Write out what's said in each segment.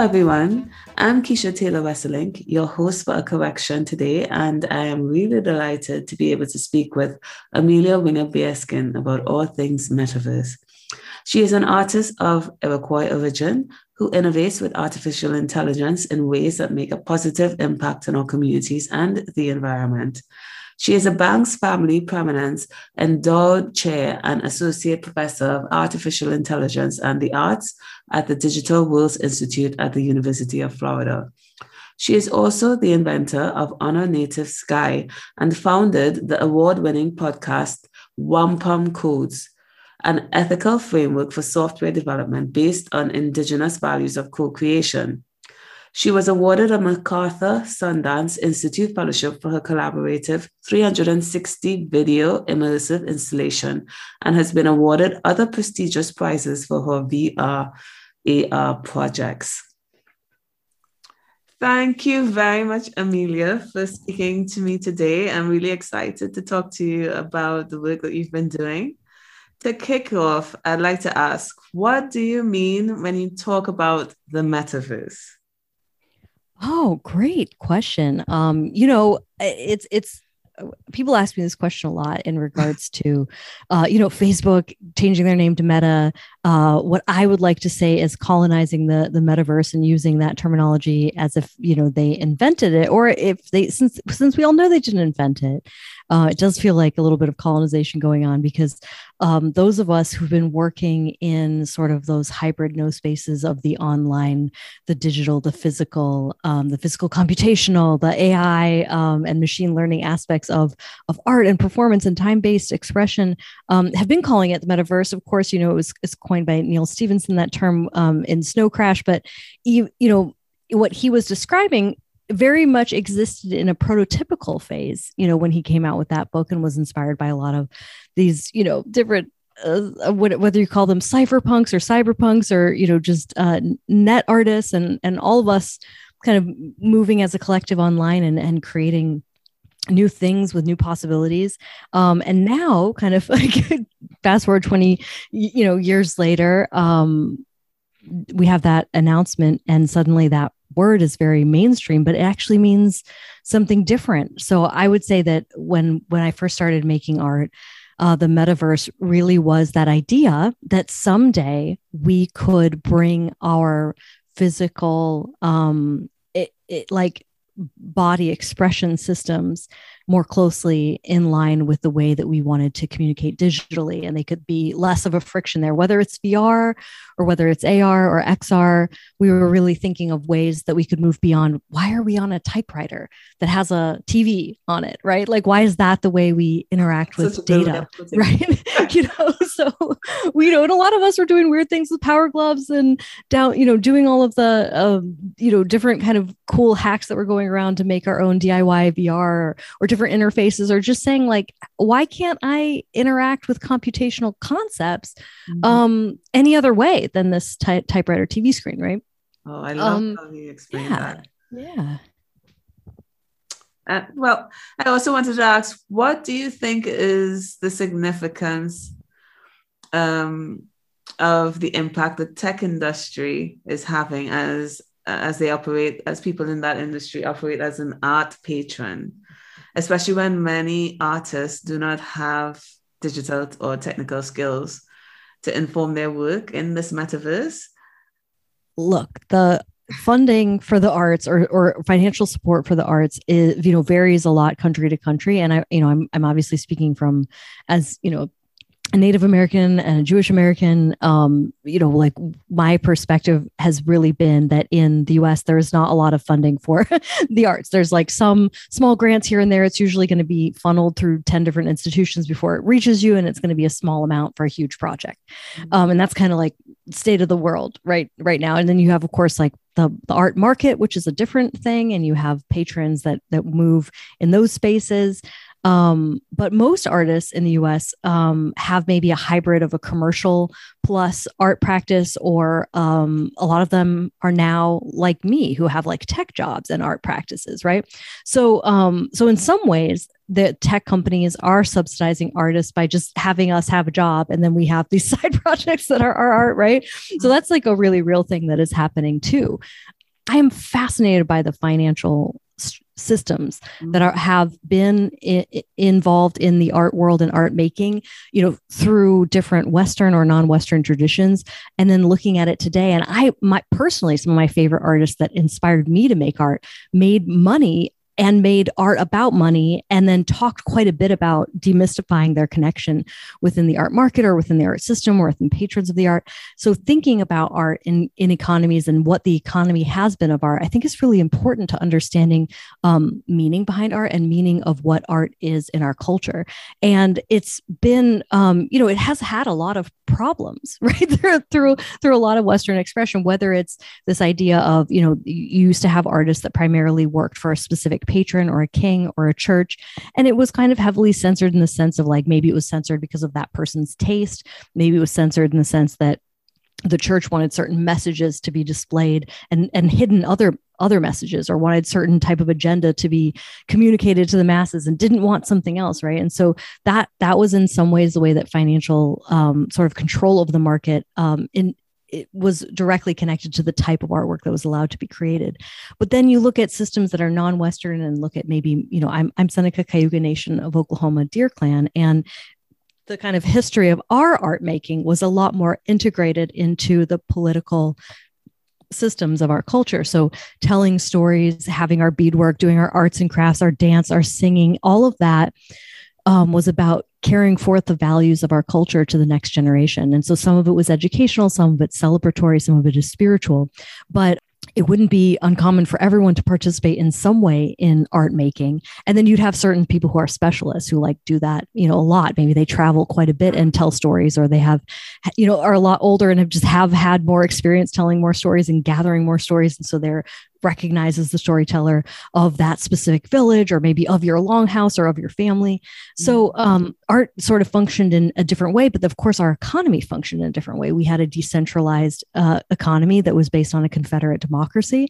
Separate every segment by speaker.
Speaker 1: Hello, everyone. I'm Keisha Taylor Wesselink, your host for A Correction today, and I am really delighted to be able to speak with Amelia Winger Bearskin about all things metaverse. She is an artist of Iroquois origin who innovates with artificial intelligence in ways that make a positive impact on our communities and the environment. She is a Banks Family Preeminence Endowed Chair and Associate Professor of Artificial Intelligence and the Arts at the Digital Worlds Institute at the University of Florida. She is also the inventor of Honor Native Sky and founded the award winning podcast Wampum Codes, an ethical framework for software development based on Indigenous values of co creation. She was awarded a MacArthur Sundance Institute Fellowship for her collaborative 360 video immersive installation and has been awarded other prestigious prizes for her VR AR projects. Thank you very much, Amelia, for speaking to me today. I'm really excited to talk to you about the work that you've been doing. To kick off, I'd like to ask what do you mean when you talk about the metaverse?
Speaker 2: Oh, great question. Um, you know, it's it's people ask me this question a lot in regards to, uh, you know, Facebook changing their name to Meta. Uh, what I would like to say is colonizing the the metaverse and using that terminology as if you know they invented it, or if they since since we all know they didn't invent it. Uh, it does feel like a little bit of colonization going on because um, those of us who've been working in sort of those hybrid no spaces of the online, the digital, the physical, um, the physical computational, the AI um, and machine learning aspects of, of art and performance and time based expression um, have been calling it the metaverse. Of course, you know, it was it's coined by Neal Stephenson, that term um, in Snow Crash, but you, you know, what he was describing very much existed in a prototypical phase, you know, when he came out with that book and was inspired by a lot of these, you know, different uh, uh whether you call them cypherpunks or cyberpunks or you know just uh, net artists and and all of us kind of moving as a collective online and and creating new things with new possibilities. Um, and now kind of like fast forward 20 you know years later um, we have that announcement and suddenly that word is very mainstream but it actually means something different. So i would say that when when i first started making art uh, the metaverse really was that idea that someday we could bring our physical um it, it like body expression systems more closely in line with the way that we wanted to communicate digitally and they could be less of a friction there whether it's VR or whether it's AR or XR we were really thinking of ways that we could move beyond why are we on a typewriter that has a TV on it right? Like why is that the way we interact with data right? You know so we know and a lot of us were doing weird things with power gloves and down you know doing all of the uh, you know different kind of cool hacks that were going around to make our own DIY VR or, or different different interfaces or just saying like why can't i interact with computational concepts mm-hmm. um any other way than this ty- typewriter tv screen right?
Speaker 1: Oh i love um, how you explain
Speaker 2: yeah,
Speaker 1: that.
Speaker 2: Yeah.
Speaker 1: Uh, well i also wanted to ask what do you think is the significance um, of the impact the tech industry is having as as they operate as people in that industry operate as an art patron especially when many artists do not have digital or technical skills to inform their work in this metaverse?
Speaker 2: Look, the funding for the arts or, or financial support for the arts is you know varies a lot country to country and i you know i'm, I'm obviously speaking from as you know Native American and a Jewish American, um, you know, like my perspective has really been that in the US, there is not a lot of funding for the arts. There's like some small grants here and there. It's usually going to be funneled through 10 different institutions before it reaches you, and it's going to be a small amount for a huge project. Mm-hmm. Um, and that's kind of like state of the world right right now. And then you have, of course, like the, the art market, which is a different thing, and you have patrons that that move in those spaces. Um, but most artists in the US um, have maybe a hybrid of a commercial plus art practice, or um, a lot of them are now like me who have like tech jobs and art practices, right? So, um, so in some ways, the tech companies are subsidizing artists by just having us have a job and then we have these side projects that are our art right so mm-hmm. that's like a really real thing that is happening too i am fascinated by the financial systems that are mm. have been I- involved in the art world and art making you know through different western or non-western traditions and then looking at it today. And i my personally some of my favorite artists that inspired me to make art made money and made art about money and then talked quite a bit about demystifying their connection within the art market or within the art system or within patrons of the art. So thinking about art in, in economies and what the economy has been of art, I think is really important to understanding um, meaning behind art and meaning of what art is in our culture. And it's been, um, you know, it has had a lot of problems, right? through, through, a lot of Western expression, whether it's this idea of, you know, you used to have artists that primarily worked for a specific patron or a king or a church. And it was kind of heavily censored in the sense of like maybe it was censored because of that person's taste. Maybe it was censored in the sense that the church wanted certain messages to be displayed and, and hidden other other messages or wanted certain type of agenda to be communicated to the masses and didn't want something else right and so that that was in some ways the way that financial um, sort of control of the market um, in it was directly connected to the type of artwork that was allowed to be created. But then you look at systems that are non-Western and look at maybe, you know, I'm, I'm Seneca Cayuga Nation of Oklahoma Deer Clan. And the kind of history of our art making was a lot more integrated into the political systems of our culture. So telling stories, having our beadwork, doing our arts and crafts, our dance, our singing, all of that um, was about carrying forth the values of our culture to the next generation. And so some of it was educational, some of it celebratory, some of it is spiritual. But it wouldn't be uncommon for everyone to participate in some way in art making and then you'd have certain people who are specialists who like do that you know a lot maybe they travel quite a bit and tell stories or they have you know are a lot older and have just have had more experience telling more stories and gathering more stories and so they're recognizes the storyteller of that specific village or maybe of your longhouse or of your family. So mm-hmm. um, art sort of functioned in a different way, but of course our economy functioned in a different way. We had a decentralized uh, economy that was based on a Confederate democracy,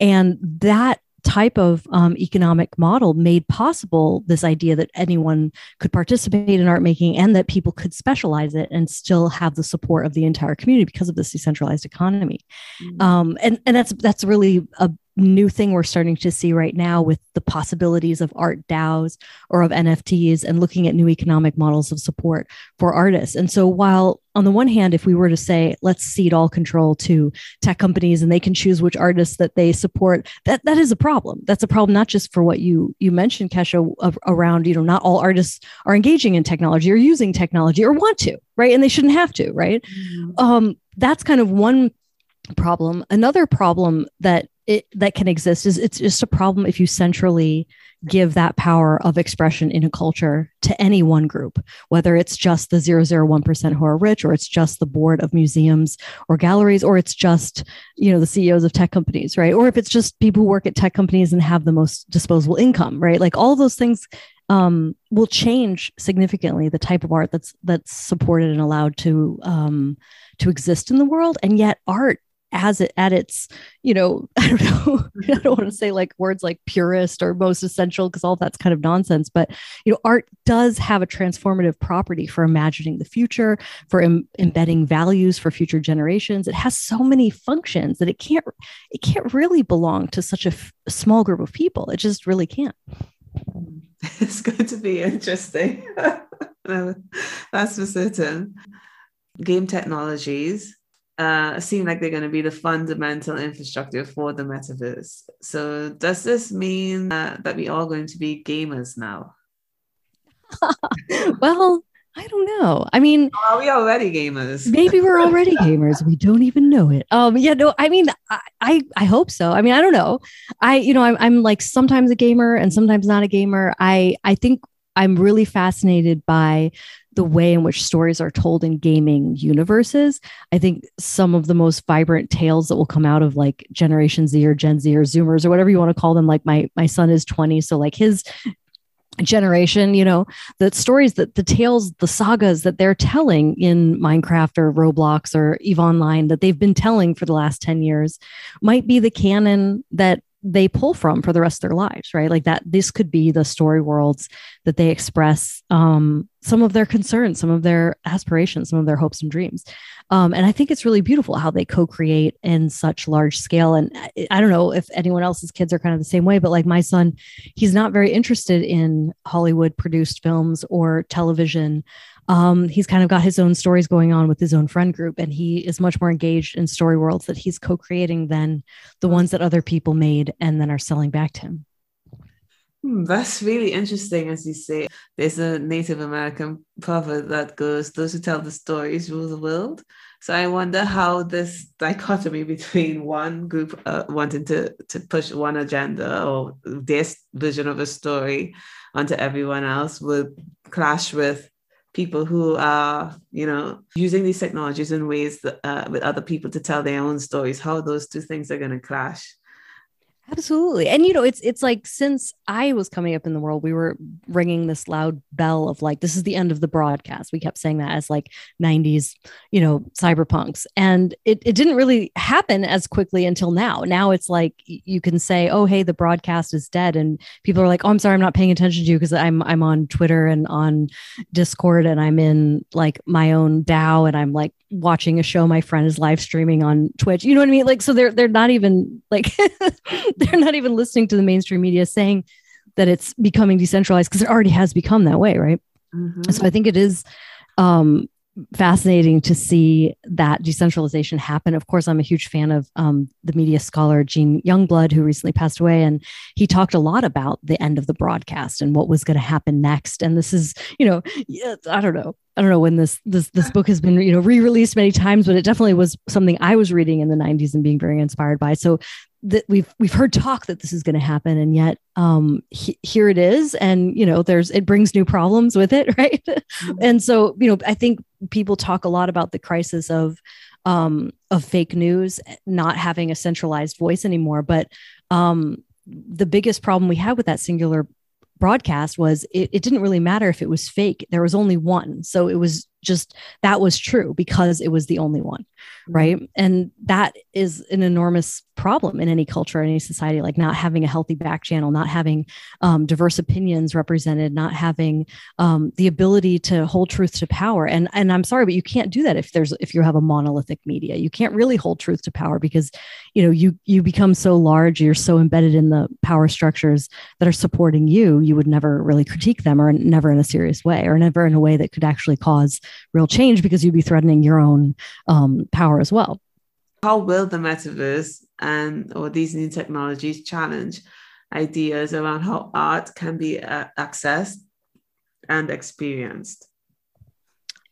Speaker 2: and that type of um, economic model made possible this idea that anyone could participate in art making and that people could specialize it and still have the support of the entire community because of this decentralized economy mm-hmm. um, and and that's that's really a new thing we're starting to see right now with the possibilities of art DAOs or of NFTs and looking at new economic models of support for artists. And so while on the one hand, if we were to say, let's cede all control to tech companies and they can choose which artists that they support, that that is a problem. That's a problem not just for what you you mentioned, Kesha, around, you know, not all artists are engaging in technology or using technology or want to, right? And they shouldn't have to, right? Mm-hmm. Um, that's kind of one problem. Another problem that it, that can exist is it's just a problem if you centrally give that power of expression in a culture to any one group, whether it's just the 001% who are rich, or it's just the board of museums or galleries, or it's just, you know, the CEOs of tech companies, right? Or if it's just people who work at tech companies and have the most disposable income, right? Like all those things um, will change significantly the type of art that's that's supported and allowed to um, to exist in the world. And yet art as it at its you know i don't know i don't want to say like words like purest or most essential because all that's kind of nonsense but you know art does have a transformative property for imagining the future for Im- embedding values for future generations. It has so many functions that it can't it can't really belong to such a, f- a small group of people. It just really can't.
Speaker 1: It's going to be interesting. That's for certain. Game technologies uh, seem like they're going to be the fundamental infrastructure for the metaverse. So, does this mean uh, that we are going to be gamers now?
Speaker 2: well, I don't know. I mean,
Speaker 1: are we already gamers?
Speaker 2: maybe we're already gamers. We don't even know it. Um, yeah, no, I mean, I, I, I hope so. I mean, I don't know. I, you know, I'm, I'm like sometimes a gamer and sometimes not a gamer. I, I think I'm really fascinated by the way in which stories are told in gaming universes. I think some of the most vibrant tales that will come out of like Generation Z or Gen Z or Zoomers or whatever you want to call them. Like my my son is 20, so like his generation you know the stories that the tales the sagas that they're telling in minecraft or roblox or eve online that they've been telling for the last 10 years might be the canon that they pull from for the rest of their lives, right? Like that, this could be the story worlds that they express um, some of their concerns, some of their aspirations, some of their hopes and dreams. Um, and I think it's really beautiful how they co create in such large scale. And I, I don't know if anyone else's kids are kind of the same way, but like my son, he's not very interested in Hollywood produced films or television um, he's kind of got his own stories going on with his own friend group, and he is much more engaged in story worlds that he's co-creating than the ones that other people made and then are selling back to him.
Speaker 1: Hmm, that's really interesting, as you say. There's a Native American proverb that goes, "Those who tell the stories rule the world." So I wonder how this dichotomy between one group uh, wanting to to push one agenda or their vision of a story onto everyone else would clash with people who are you know using these technologies in ways that, uh, with other people to tell their own stories how those two things are going to clash
Speaker 2: Absolutely. And you know, it's it's like since I was coming up in the world, we were ringing this loud bell of like this is the end of the broadcast. We kept saying that as like 90s, you know, cyberpunks. And it, it didn't really happen as quickly until now. Now it's like you can say, "Oh, hey, the broadcast is dead." And people are like, "Oh, I'm sorry, I'm not paying attention to you because I'm I'm on Twitter and on Discord and I'm in like my own DAO and I'm like watching a show my friend is live streaming on Twitch. You know what I mean? Like, so they're they're not even like they're not even listening to the mainstream media saying that it's becoming decentralized because it already has become that way, right? Mm-hmm. So I think it is um, fascinating to see that decentralization happen. Of course, I'm a huge fan of um, the media scholar Gene Youngblood, who recently passed away, and he talked a lot about the end of the broadcast and what was going to happen next. And this is, you know, I don't know. I don't know when this this this book has been you know re-released many times, but it definitely was something I was reading in the 90s and being very inspired by. So that we've we've heard talk that this is going to happen and yet um he, here it is and you know there's it brings new problems with it right mm-hmm. and so you know i think people talk a lot about the crisis of um of fake news not having a centralized voice anymore but um the biggest problem we had with that singular broadcast was it, it didn't really matter if it was fake. There was only one. So it was just that was true because it was the only one mm-hmm. right? And that is an enormous problem in any culture in any society like not having a healthy back channel not having um, diverse opinions represented not having um, the ability to hold truth to power. And and i'm sorry but you can't do that if there's if you have a monolithic media. You can't really hold truth to power because you know you you become so large you're so embedded in the power structures that are supporting you you would never really critique them or never in a serious way or never in a way that could actually cause real change because you'd be threatening your own um, power as well.
Speaker 1: How will the metaverse and or these new technologies challenge ideas around how art can be uh, accessed and experienced?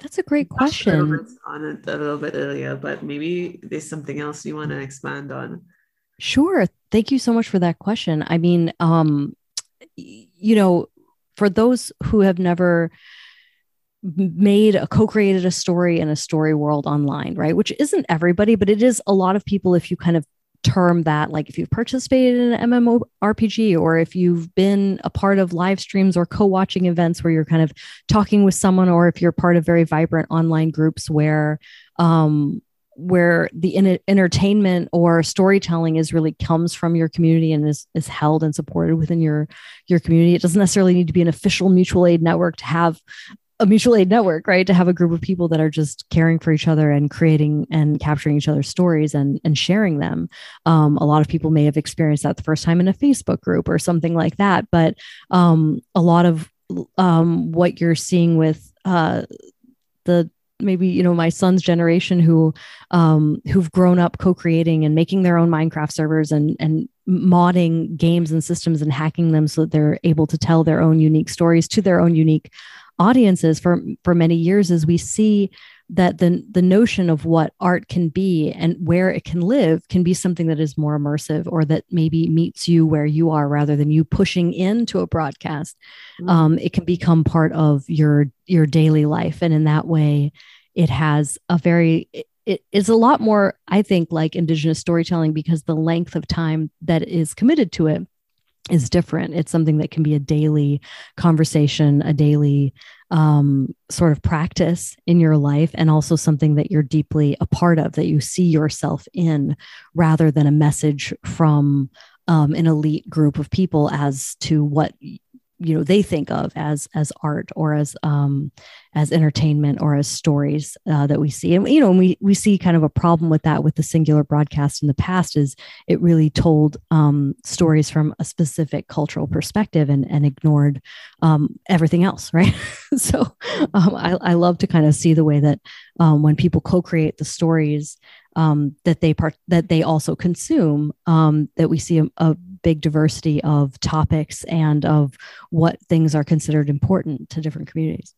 Speaker 2: That's a great question.
Speaker 1: On it a little bit earlier, but maybe there's something else you want to expand on.
Speaker 2: Sure. Thank you so much for that question. I mean, um, you know, for those who have never made a co-created a story in a story world online right? Which isn't everybody but it is a lot of people if you kind of term that like if you've participated in an MMORPG or if you've been a part of live streams or co-watching events where you're kind of talking with someone or if you're part of very vibrant online groups where um where the in- entertainment or storytelling is really comes from your community and is, is held and supported within your your community. It doesn't necessarily need to be an official mutual aid network to have a mutual aid network, right? To have a group of people that are just caring for each other and creating and capturing each other's stories and and sharing them. Um, a lot of people may have experienced that the first time in a Facebook group or something like that, but um, a lot of um, what you're seeing with uh, the maybe you know my son's generation who um, who've grown up co-creating and making their own Minecraft servers and and modding games and systems and hacking them so that they're able to tell their own unique stories to their own unique audiences for for many years is we see that the the notion of what art can be and where it can live can be something that is more immersive or that maybe meets you where you are rather than you pushing into a broadcast mm-hmm. um, it can become part of your your daily life and in that way it has a very it is a lot more i think like indigenous storytelling because the length of time that is committed to it is different. It's something that can be a daily conversation, a daily um, sort of practice in your life, and also something that you're deeply a part of, that you see yourself in, rather than a message from um, an elite group of people as to what you know they think of as as art or as um as entertainment or as stories uh, that we see. And you know we we see kind of a problem with that with the singular broadcast in the past is it really told um stories from a specific cultural perspective and and ignored um everything else right? So um, I, I love to kind of see the way that um, when people co-create the stories um, that they part that they also consume um, that we see a, a, big diversity of topics and of what things are considered important to different communities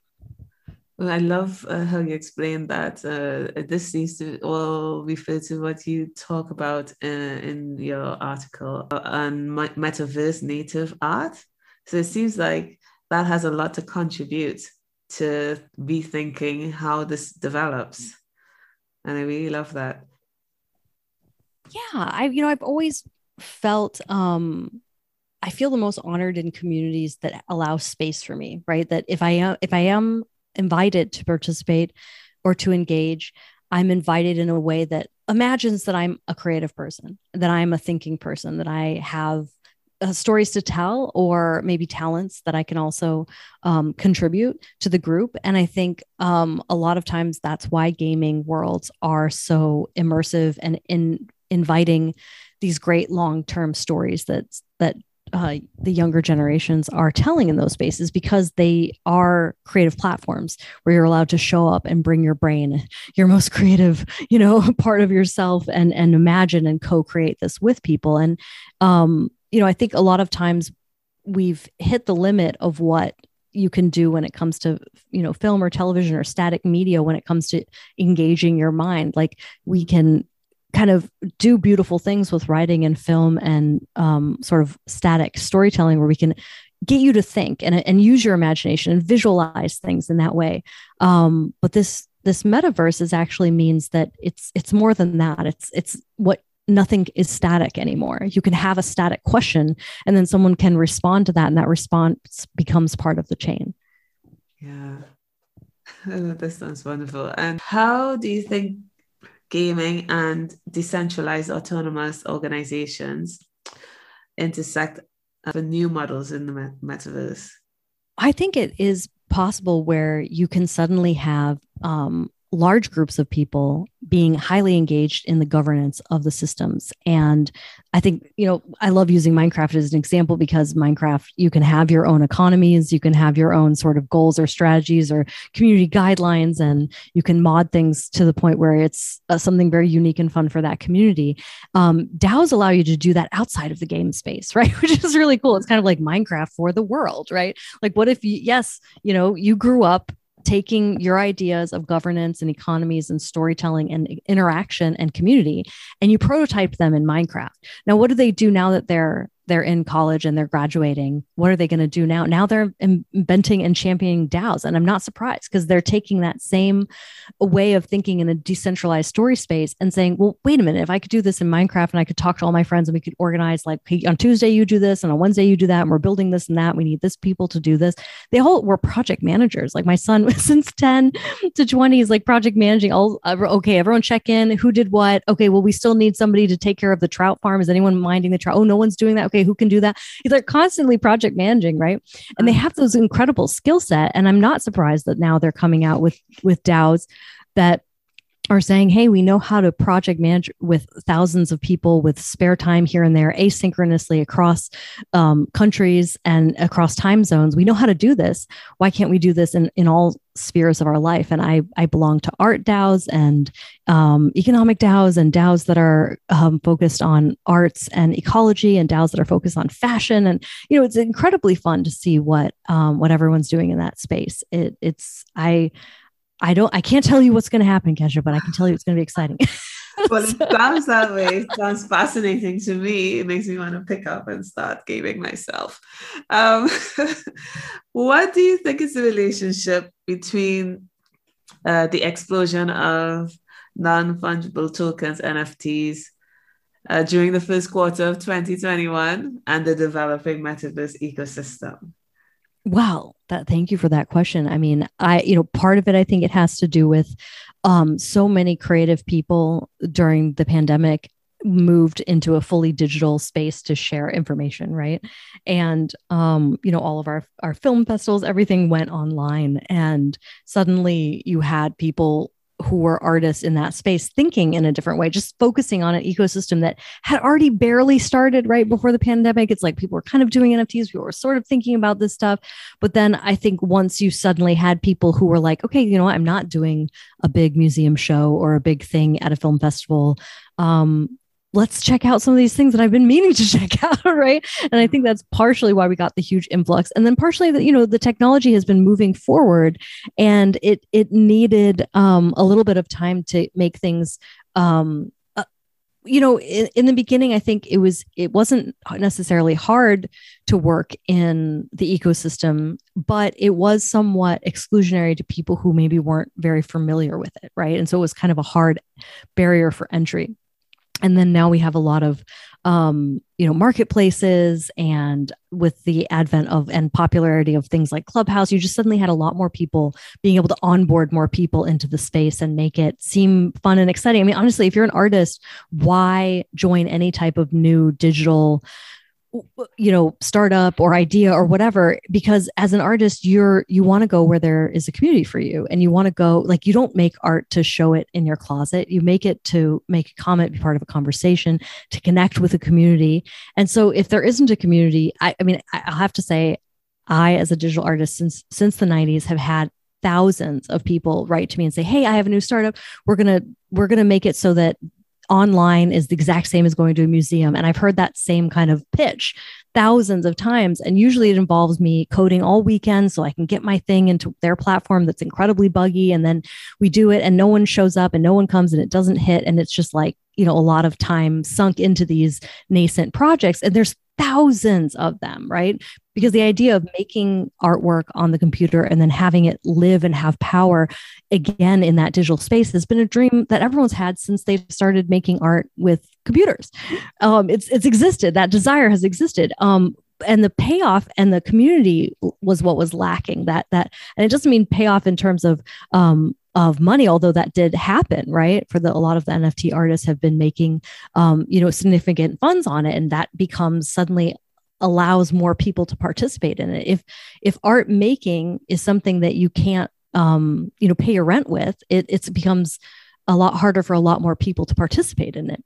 Speaker 1: well, I love uh, how you explained that. Uh, this seems to all refer to what you talk about uh, in your article on metaverse native art. So it seems like that has a lot to contribute to rethinking how this develops and I really love that.
Speaker 2: Yeah, I you know I've always felt um I feel the most honored in communities that allow space for me, right? That if I am if I am invited to participate or to engage, I'm invited in a way that imagines that I'm a creative person, that I'm a thinking person, that I have uh, stories to tell or maybe talents that I can also um, contribute to the group. And I think um, a lot of times that's why gaming worlds are so immersive and in inviting these great long-term stories that that uh, the younger generations are telling in those spaces because they are creative platforms where you're allowed to show up and bring your brain, your most creative, you know, part of yourself, and and imagine and co-create this with people. And um, you know, I think a lot of times we've hit the limit of what you can do when it comes to you know film or television or static media when it comes to engaging your mind like we can kind of do beautiful things with writing and film and um, sort of static storytelling where we can get you to think and, and use your imagination and visualize things in that way um, but this this metaverse is actually means that it's it's more than that it's it's what nothing is static anymore. You can have a static question and then someone can respond to that and that response becomes part of the chain.
Speaker 1: Yeah. that sounds wonderful. And how do you think gaming and decentralized autonomous organizations intersect for new models in the metaverse?
Speaker 2: I think it is possible where you can suddenly have um, large groups of people being highly engaged in the governance of the systems. And I think, you know, I love using Minecraft as an example because Minecraft, you can have your own economies, you can have your own sort of goals or strategies or community guidelines, and you can mod things to the point where it's uh, something very unique and fun for that community. Um, DAOs allow you to do that outside of the game space, right? Which is really cool. It's kind of like Minecraft for the world, right? Like, what if you, yes, you know, you grew up taking your ideas of governance and economies and storytelling and interaction and community and you prototype them in Minecraft. Now, what do they do now that they're they're in college and they're graduating what are they going to do now? Now they're inventing and championing daos and i'm not surprised because they're taking that same way of thinking in a decentralized story space and saying well wait a minute if i could do this in minecraft and i could talk to all my friends and we could organize like hey, on tuesday you do this and on wednesday you do that and we're building this and that we need this people to do this. They all were project managers. Like my son since 10 to 20 is like project managing all okay everyone check in who did what? Okay well we still need somebody to take care of the trout farm. Is anyone minding the trout? Oh no one's doing that okay who can do that? They're constantly project managing right? And they mm. have those incredible skill set and i'm not surprised that now they're coming out with with daos that are saying, hey, we know how to project manage with thousands of people with spare time here and there, asynchronously across um, countries and across time zones. We know how to do this. Why can't we do this in, in all spheres of our life? And I, I belong to art DAOs and um, economic DAOs and DAOs that are um, focused on arts and ecology and DAOs that are focused on fashion. And, you know, it's incredibly fun to see what, um, what everyone's doing in that space. It, it's, I, I don't, I can't tell you what's going to happen, Kesha, but I can tell you it's going to be exciting.
Speaker 1: well, it sounds that way. It sounds fascinating to me. It makes me want to pick up and start gaming myself. Um, what do you think is the relationship between uh, the explosion of non fungible tokens, NFTs, uh, during the first quarter of 2021 and the developing metaverse ecosystem?
Speaker 2: Well, that thank you for that question. I mean, I you know, part of it I think it has to do with um so many creative people during the pandemic moved into a fully digital space to share information right and um you know all of our our film festivals everything went online and suddenly you had people who were artists in that space thinking in a different way, just focusing on an ecosystem that had already barely started right before the pandemic. It's like people were kind of doing NFTs, people were sort of thinking about this stuff. But then I think once you suddenly had people who were like, okay, you know what, I'm not doing a big museum show or a big thing at a film festival. Um, let's check out some of these things that I've been meaning to check out, right? And I think that's partially why we got the huge influx. And then partially that, you know, the technology has been moving forward and it it needed um, a little bit of time to make things um, uh, you know, in, in the beginning, I think it was it wasn't necessarily hard to work in the ecosystem, but it was somewhat exclusionary to people who maybe weren't very familiar with it, right? And so it was kind of a hard barrier for entry and then now we have a lot of um, you know marketplaces and with the advent of and popularity of things like clubhouse you just suddenly had a lot more people being able to onboard more people into the space and make it seem fun and exciting. I mean honestly if you're an artist why join any type of new digital you know startup or idea or whatever because as an artist you're you want to go where there is a community for you and you want to go like you don't make art to show it in your closet. You make it to make a comment be part of a conversation to connect with a community. And so if there isn't a community i, I mean i'll have to say i as a digital artist since since the 90s have had thousands of people write to me and say hey i have a new startup. We're going to we're going to make it so that online is the exact same as going to a museum. And I've heard that same kind of pitch thousands of times. And usually it involves me coding all weekend so I can get my thing into their platform that's incredibly buggy. And then we do it and no one shows up and no one comes and it doesn't hit. And it's just like, you know, a lot of time sunk into these nascent projects. And there's thousands of them, right? Because the idea of making artwork on the computer and then having it live and have power again in that digital space has been a dream that everyone's had since they started making art with computers. Um, it's it's existed. That desire has existed. Um, and the payoff and the community was what was lacking. That that and it doesn't mean payoff in terms of um, of money, although that did happen, right? For the a lot of the NFT artists have been making, um, you know, significant funds on it, and that becomes suddenly allows more people to participate in it. If if art making is something that you can't, um, you know, pay your rent with, it it becomes a lot harder for a lot more people to participate in it.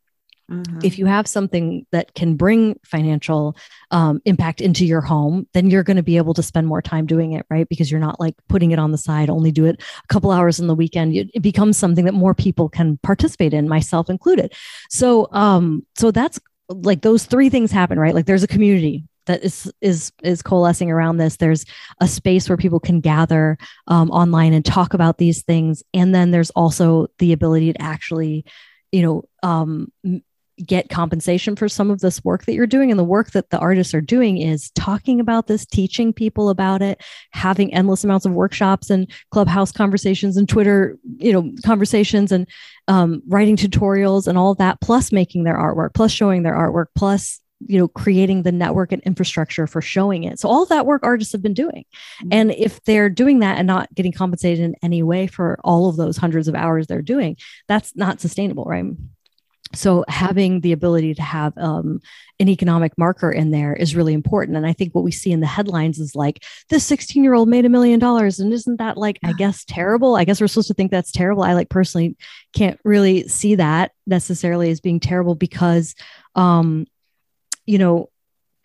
Speaker 2: Mm-hmm. If you have something that can bring financial um, impact into your home, then you're going to be able to spend more time doing it, right? Because you're not like putting it on the side, only do it a couple hours in the weekend. It, becomes something that more people can participate in, myself included. So, um, so that's like those three things happen, right? Like there's a community that is is is coalescing around this there's a space where people can gather um, online and talk about these things and then there's also the ability to actually you know um, get compensation for some of this work that you're doing. And the work that the artists are doing is talking about this teaching people about it having endless amounts of workshops and clubhouse conversations and twitter you know conversations and um, writing tutorials and all that plus making their artwork plus showing their artwork plus you know creating the network and infrastructure for showing it. So all that work artists have been doing. Mm-hmm. and if they're doing that and not getting compensated in any way for all of those hundreds of hours they're doing that's not sustainable right so having the ability to have um, an economic marker in there is really important. And i think what we see in the headlines is like this 16 year old made a million dollars and isn't that like i guess terrible? I guess we're supposed to think that's terrible. I like personally can't really see that necessarily as being terrible because um you know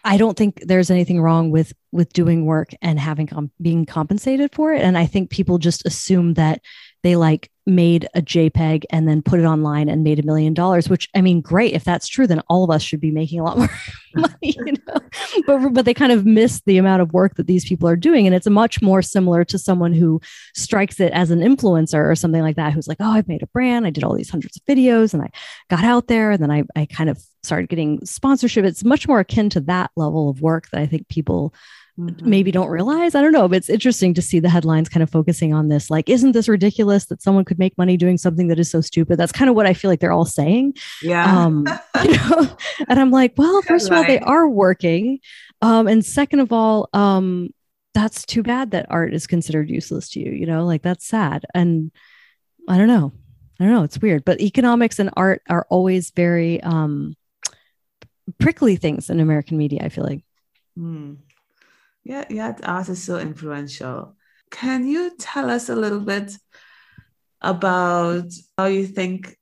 Speaker 2: I don't think there's anything wrong with with doing work and having com- being compensated for it. And I think people just assume that they like made a JPEG and then put it online and made a million dollars, which I mean, great. If that's true, then all of us should be making a lot more money, you know. But but they kind of miss the amount of work that these people are doing. And it's much more similar to someone who strikes it as an influencer or something like that, who's like, oh, I've made a brand, I did all these hundreds of videos and I got out there and then I, I kind of started getting sponsorship. It's much more akin to that level of work that I think people mm-hmm. maybe don't realize. I don't know, but it's interesting to see the headlines kind of focusing on this. Like, isn't this ridiculous that someone could make money doing something that is so stupid? That's kind of what I feel like they're all saying.
Speaker 1: Yeah. Um,
Speaker 2: you know? And I'm like, well, first of all, they are working. Um, and second of all, um, that's too bad that art is considered useless to you, you know, like that's sad. And I don't know. I don't know. It's weird, but economics and art are always very um, prickly things in American media. I feel like.
Speaker 1: Mm. Yeah, yeah, art is so influential. Can you tell us a little bit about how you think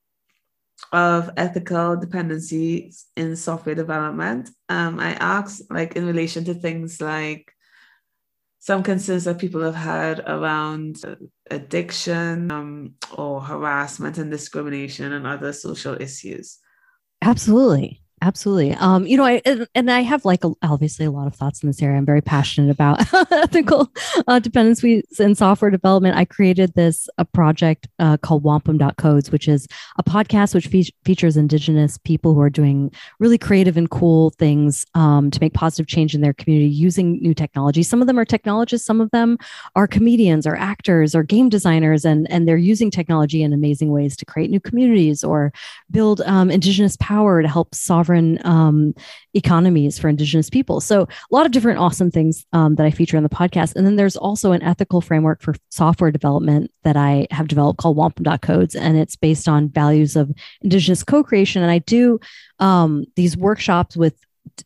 Speaker 1: of ethical dependencies in software development? Um, I asked, like, in relation to things like some concerns that people have had around addiction um, or harassment and discrimination and other social issues.
Speaker 2: Absolutely. Absolutely. Um, you know, I and, I have like a, obviously a lot of thoughts in this area. I'm very passionate about ethical uh, dependencies in software development. I created this a project uh, called Wampum.codes, which is a podcast which fe- features Indigenous people who are doing really creative and cool things um, to make positive change in their community using new technology. Some of them are technologists, some of them are comedians or actors or game designers, and and they're using technology in amazing ways to create new communities or build um, Indigenous power to help solve sovereign um, economies for Indigenous people. So, a lot of different awesome things um, that I feature on the podcast. And then there's also an ethical framework for software development that I have developed called Wampum.codes. And it's based on values of Indigenous co creation. And I do um, these workshops with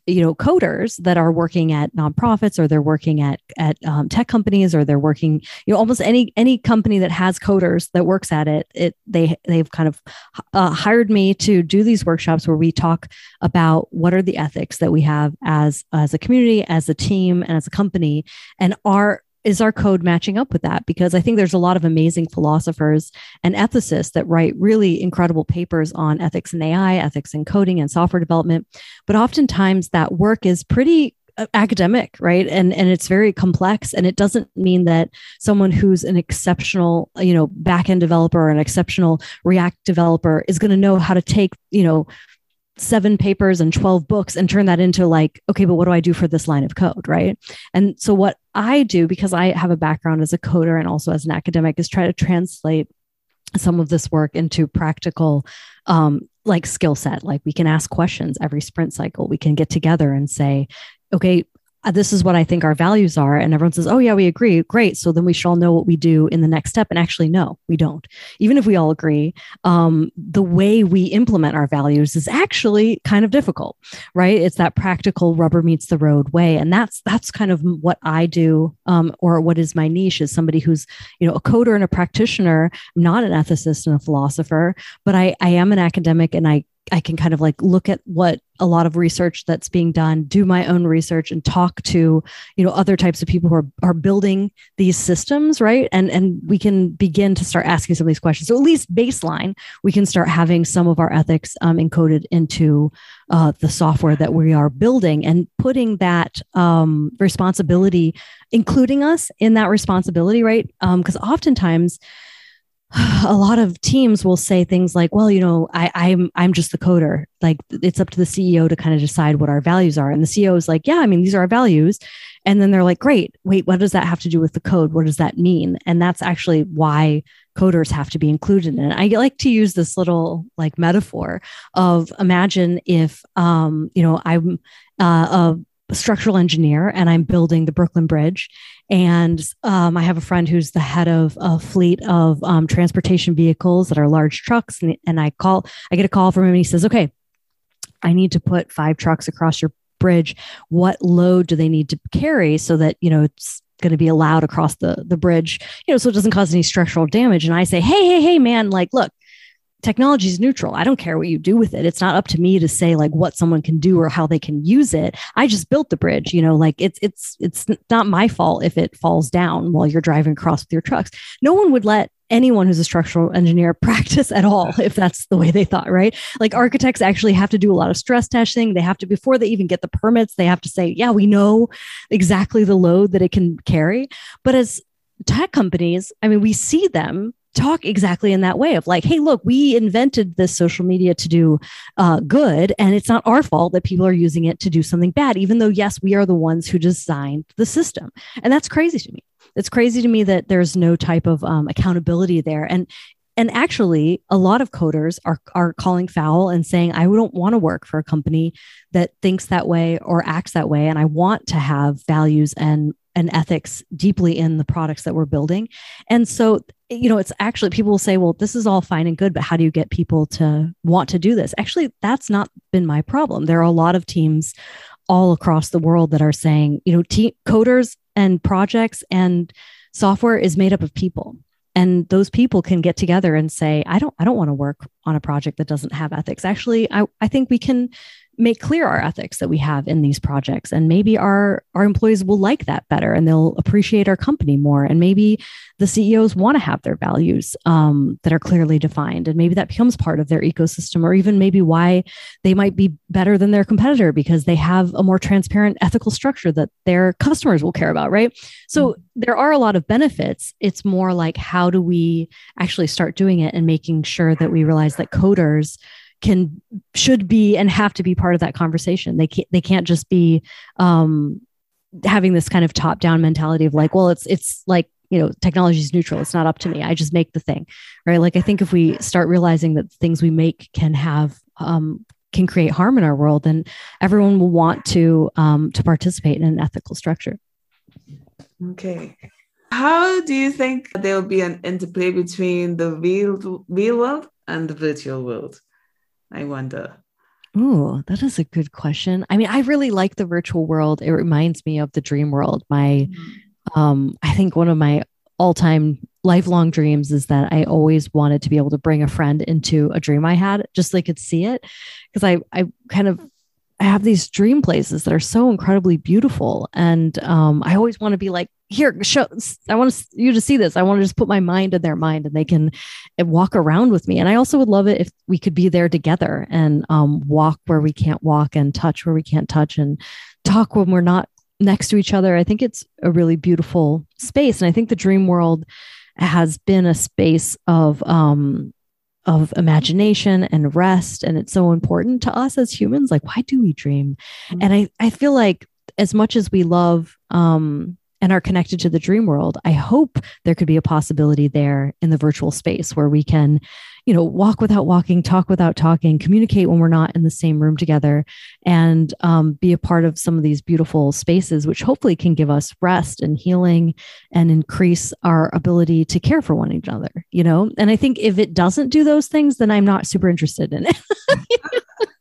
Speaker 2: you know coders that are working at nonprofits or they're working at at um, tech companies or they're working you know almost any any company that has coders that works at it it they they've kind of uh, hired me to do these workshops where we talk about what are the ethics that we have as as a community as a team and as a company and are is our code matching up with that? Because I think there's a lot of amazing philosophers and ethicists that write really incredible papers on ethics and AI, ethics and coding, and software development. But oftentimes that work is pretty uh, academic right and and it's very complex and it doesn't mean that someone who's an exceptional you know backend developer or an exceptional react developer is going to know how to take you know seven papers and 12 books and turn that into like okay but what do i do for this line of code right and so what i do because i have a background as a coder and also as an academic is try to translate some of this work into practical um, like skill set. Like we can ask questions every sprint cycle. We can get together and say okay this is what I think our values are. And everyone says, oh, yeah, we agree. Great. So then we shall know what we do in the next step. And actually, no, we don't. Even if we all agree, um, the way we implement our values is actually kind of difficult, right? It's that practical rubber meets the road way. And that's that's kind of what I do, um, or what is my niche is somebody who's, you know, a coder and a practitioner. Not an ethicist and a philosopher, but I, I am an academic and I I can kind of like look at what a lot of research that's being done, do my own research and talk to, you know, other types of people who are, are building these systems, right? And and we can begin to start asking some of these questions. So at least baseline, we can start having some of our ethics um, encoded into uh, the software that we are building and putting that um, responsibility, including us in that responsibility, right? Because um, oftentimes a lot of teams will say things like, well, you know, I, I'm I'm just the coder. Like it's up to the CEO to kind of decide what our values are. And the CEO is like, yeah, I mean, these are our values. And then they're like, great, wait, what does that have to do with the code? What does that mean? And that's actually why coders have to be included in it. I like to use this little like metaphor of imagine if um, you know, I'm uh, a structural engineer and I'm building the Brooklyn Bridge and um, I have a friend who's the head of a fleet of um, transportation vehicles that are large trucks. And, and I call, I get a call from him and he says, okay, I need to put five trucks across your bridge. What load do they need to carry so that, you know, it's going to be allowed across the, the bridge, you know, so it doesn't cause any structural damage. And I say, hey, hey, hey, man, like, look, technology is neutral. I don't care what you do with it. It's not up to me to say like what someone can do or how they can use it. I just built the bridge, you know, like it's it's it's not my fault if it falls down while you're driving across with your trucks. No one would let anyone who's a structural engineer practice at all if that's the way they thought right like architects actually have to do a lot of stress testing they have to before they even get the permits they have to say yeah we know exactly the load that it can carry but as tech companies i mean we see them talk exactly in that way of like, hey, look, we invented this social media to do uh, good, and it's not our fault that people are using it to do something bad, even though, yes, we are the ones who designed the system. And that's crazy to me. It's crazy to me that there's no type of um, accountability there. And and actually a lot of coders are are calling foul and saying i don't want to work for a company that thinks that way or acts that way and i want to have values and and ethics deeply in the products that we're building. And so you know it's actually people will say well this is all fine and good but how do you get people to want to do this? Actually that's not been my problem. There are a lot of teams all across the world that are saying you know te- coders and projects and software is made up of people. And those people can get together and say i don't i don't want to work on a project that doesn't have ethics. Actually i, I think we can make clear our ethics that we have in these projects. And maybe our our employees will like that better and they'll appreciate our company more. And maybe the ceos want to have their values um, that are clearly defined. And maybe that becomes part of their ecosystem or even maybe why they might be better than their competitor because they have a more transparent ethical structure that their customers will care about right? So mm-hmm. there are a lot of benefits. It's more like how do we actually start doing it and making sure that we realize that coders can should be and have to be part of that conversation. They can't they can't just be um, having this kind of top down mentality of like, well, it's it's like you know technology is neutral. It's not up to me. I just make the thing right? Like i think if we start realizing that things we make can have um, can create harm in our world then everyone will want to um, to participate in an ethical structure.
Speaker 1: Okay. How do you think there will be an interplay between the real real world and the virtual world I wonder.
Speaker 2: Oh, that is a good question. I mean, I really like the virtual world. It reminds me of the dream world. My, mm-hmm. um, I think one of my all-time lifelong dreams is that I always wanted to be able to bring a friend into a dream I had, just so they could see it. Because I, I kind of I have these dream places that are so incredibly beautiful. And um, I always want to be like, here, show, I want you to see this. I want to just put my mind in their mind and they can walk around with me. And I also would love it if we could be there together and um, walk where we can't walk and touch where we can't touch and talk when we're not next to each other. I think it's a really beautiful space. And I think the dream world has been a space of um, of imagination and rest and it's so important to us as humans like why do we dream mm-hmm. and i i feel like as much as we love um and are connected to the dream world i hope there could be a possibility there in the virtual space where we can you know, walk without walking, talk without talking, communicate when we're not in the same room together, and um, be a part of some of these beautiful spaces, which hopefully can give us rest and healing and increase our ability to care for one another, you know? And I think if it doesn't do those things, then I'm not super interested in it.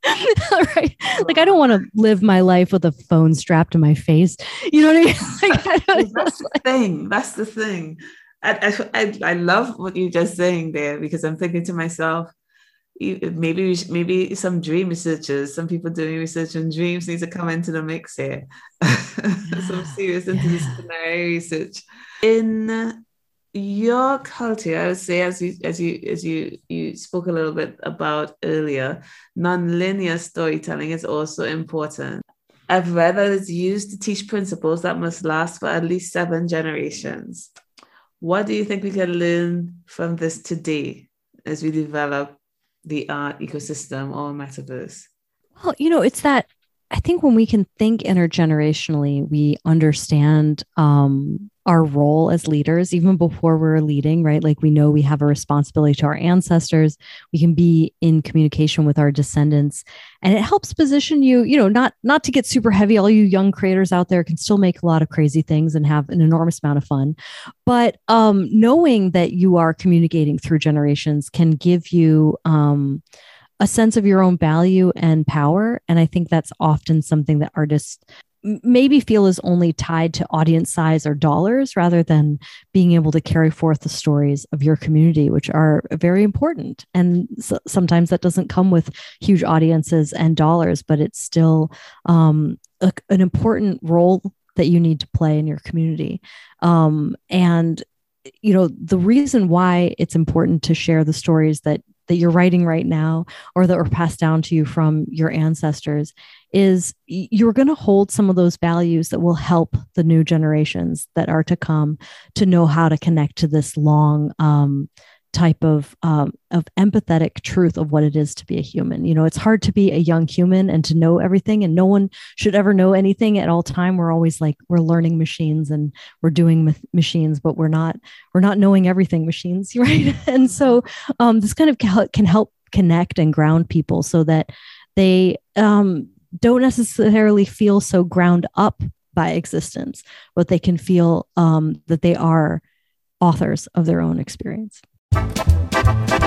Speaker 2: right. Like I don't want to live my life with a phone strapped to my face. You know what I mean? Like,
Speaker 1: I That's the thing. That's the thing. I, I, I love what you're just saying there because I'm thinking to myself, maybe maybe some dream researchers, some people doing research on dreams need to come into the mix here. some serious interdisciplinary research. In your culture, I would say, as you as you as you you spoke a little bit about earlier, nonlinear storytelling is also important. I've read that it's used to teach principles that must last for at least seven generations. What do you think we can learn from this today as we develop the art ecosystem or metaverse?
Speaker 2: Well, you know, it's that I think when we can think intergenerationally, we understand um, our role as leaders even before we're leading right? Like we know we have a responsibility to our ancestors. We can be in communication with our descendants. And it helps position you you know not not to get super heavy. All you young creators out there can still make a lot of crazy things and have an enormous amount of fun. But um, knowing that you are communicating through generations can give you um, a sense of your own value and power. And i think that's often something that artists maybe feel is only tied to audience size or dollars rather than being able to carry forth the stories of your community which are very important. And so sometimes that doesn't come with huge audiences and dollars but it's still um, a, an important role that you need to play in your community. Um, and you know the reason why it's important to share the stories that that you're writing right now or that were passed down to you from your ancestors is you're going to hold some of those values that will help the new generations that are to come to know how to connect to this long um, type of um, of empathetic truth of what it is to be a human. You know, it's hard to be a young human and to know everything, and no one should ever know anything at all time. We're always like we're learning machines and we're doing machines, but we're not we're not knowing everything machines, right? and so um, this kind of can help connect and ground people so that they um, don't necessarily feel so ground up by existence, but they can feel um, that they are authors of their own experience. Thank you.